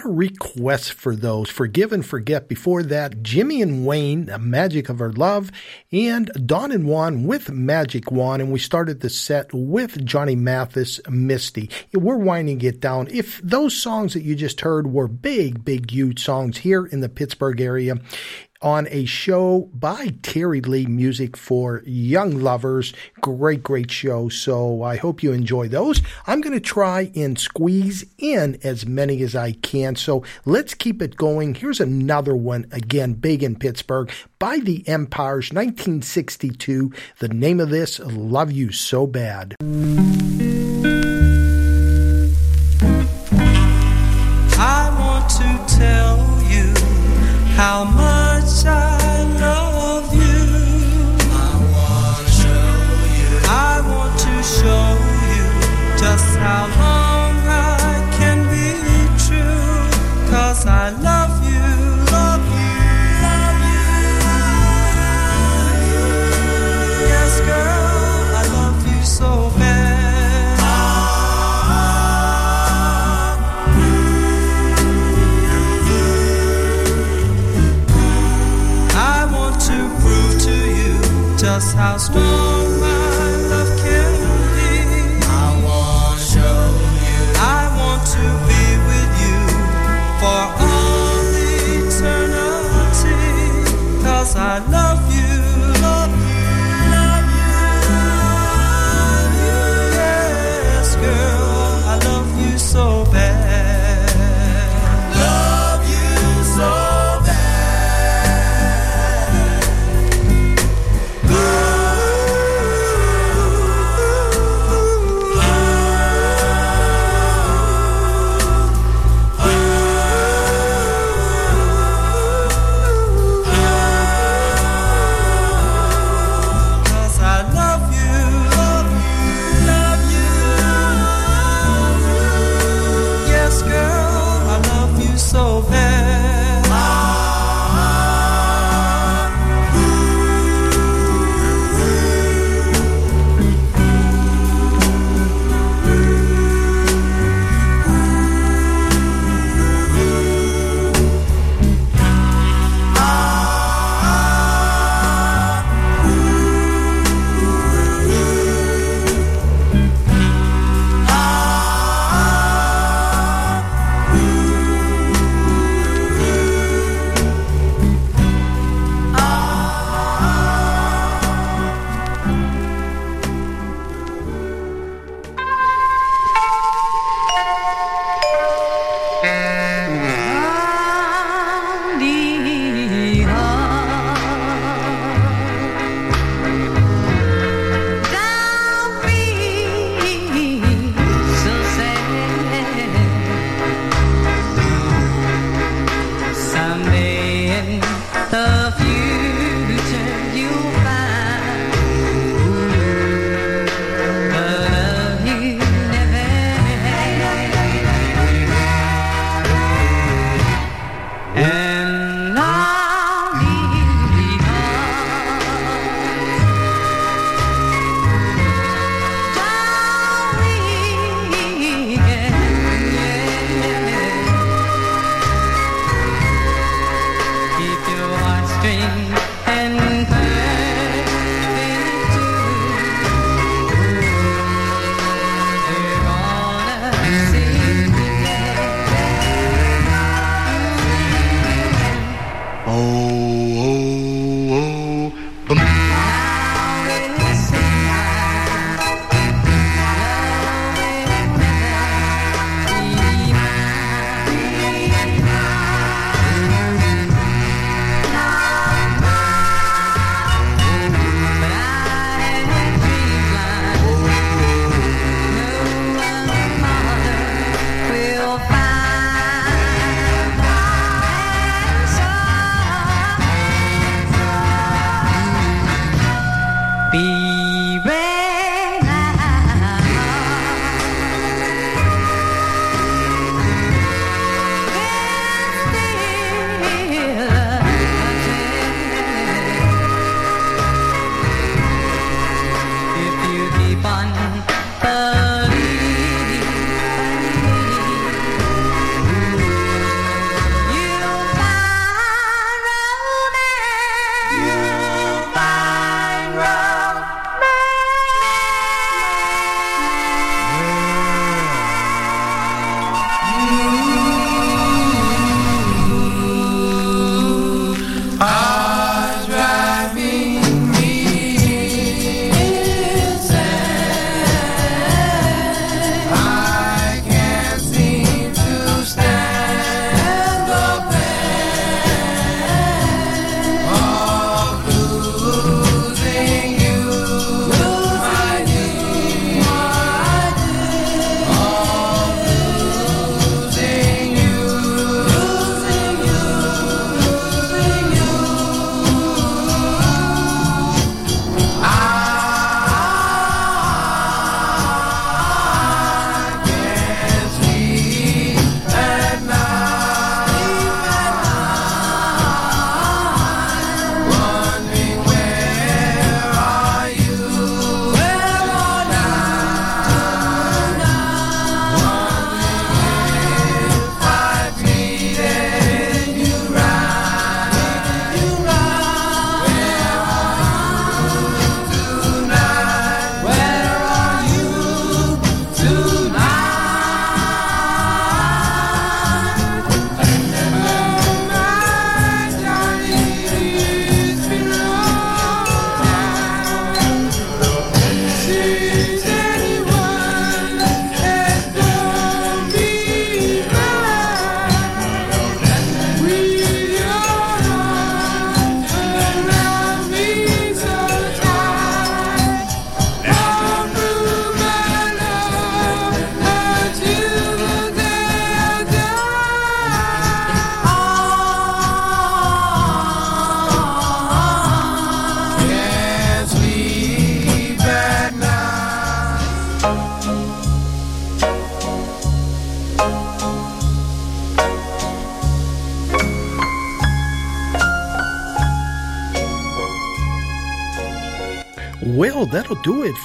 Requests for those. Forgive and Forget. Before that, Jimmy and Wayne, The Magic of Our Love, and Don and Juan with Magic Juan. And we started the set with Johnny Mathis, Misty. We're winding it down. If those songs that you just heard were big, big, huge songs here in the Pittsburgh area, on a show by Terry Lee Music for Young Lovers. Great, great show. So I hope you enjoy those. I'm going to try and squeeze in as many as I can. So let's keep it going. Here's another one, again, big in Pittsburgh by the Empires, 1962. The name of this, Love You So Bad. Just how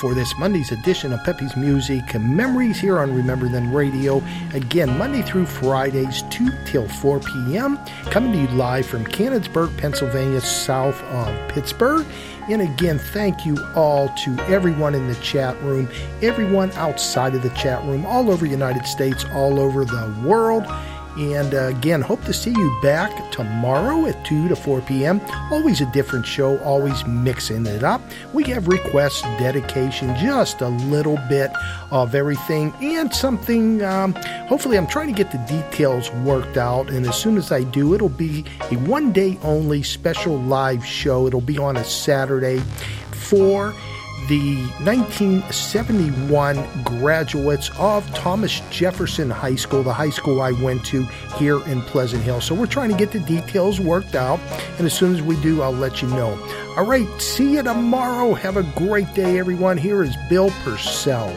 for this Monday's edition of Peppy's Music Memories here on Remember Then Radio. Again, Monday through Fridays, 2 till 4 p.m. Coming to you live from Canonsburg, Pennsylvania, south of Pittsburgh. And again, thank you all to everyone in the chat room, everyone outside of the chat room, all over the United States, all over the world. And uh, again, hope to see you back tomorrow at 2 to 4 p.m. Always a different show, always mixing it up. We have requests, dedication, just a little bit of everything, and something. Um, hopefully, I'm trying to get the details worked out. And as soon as I do, it'll be a one day only special live show. It'll be on a Saturday for the 1971 graduates of Thomas Jefferson High School, the high school I went to here in Pleasant Hill. So we're trying to get the details worked out, and as soon as we do, I'll let you know. All right, see you tomorrow. Have a great day, everyone. Here is Bill Purcell.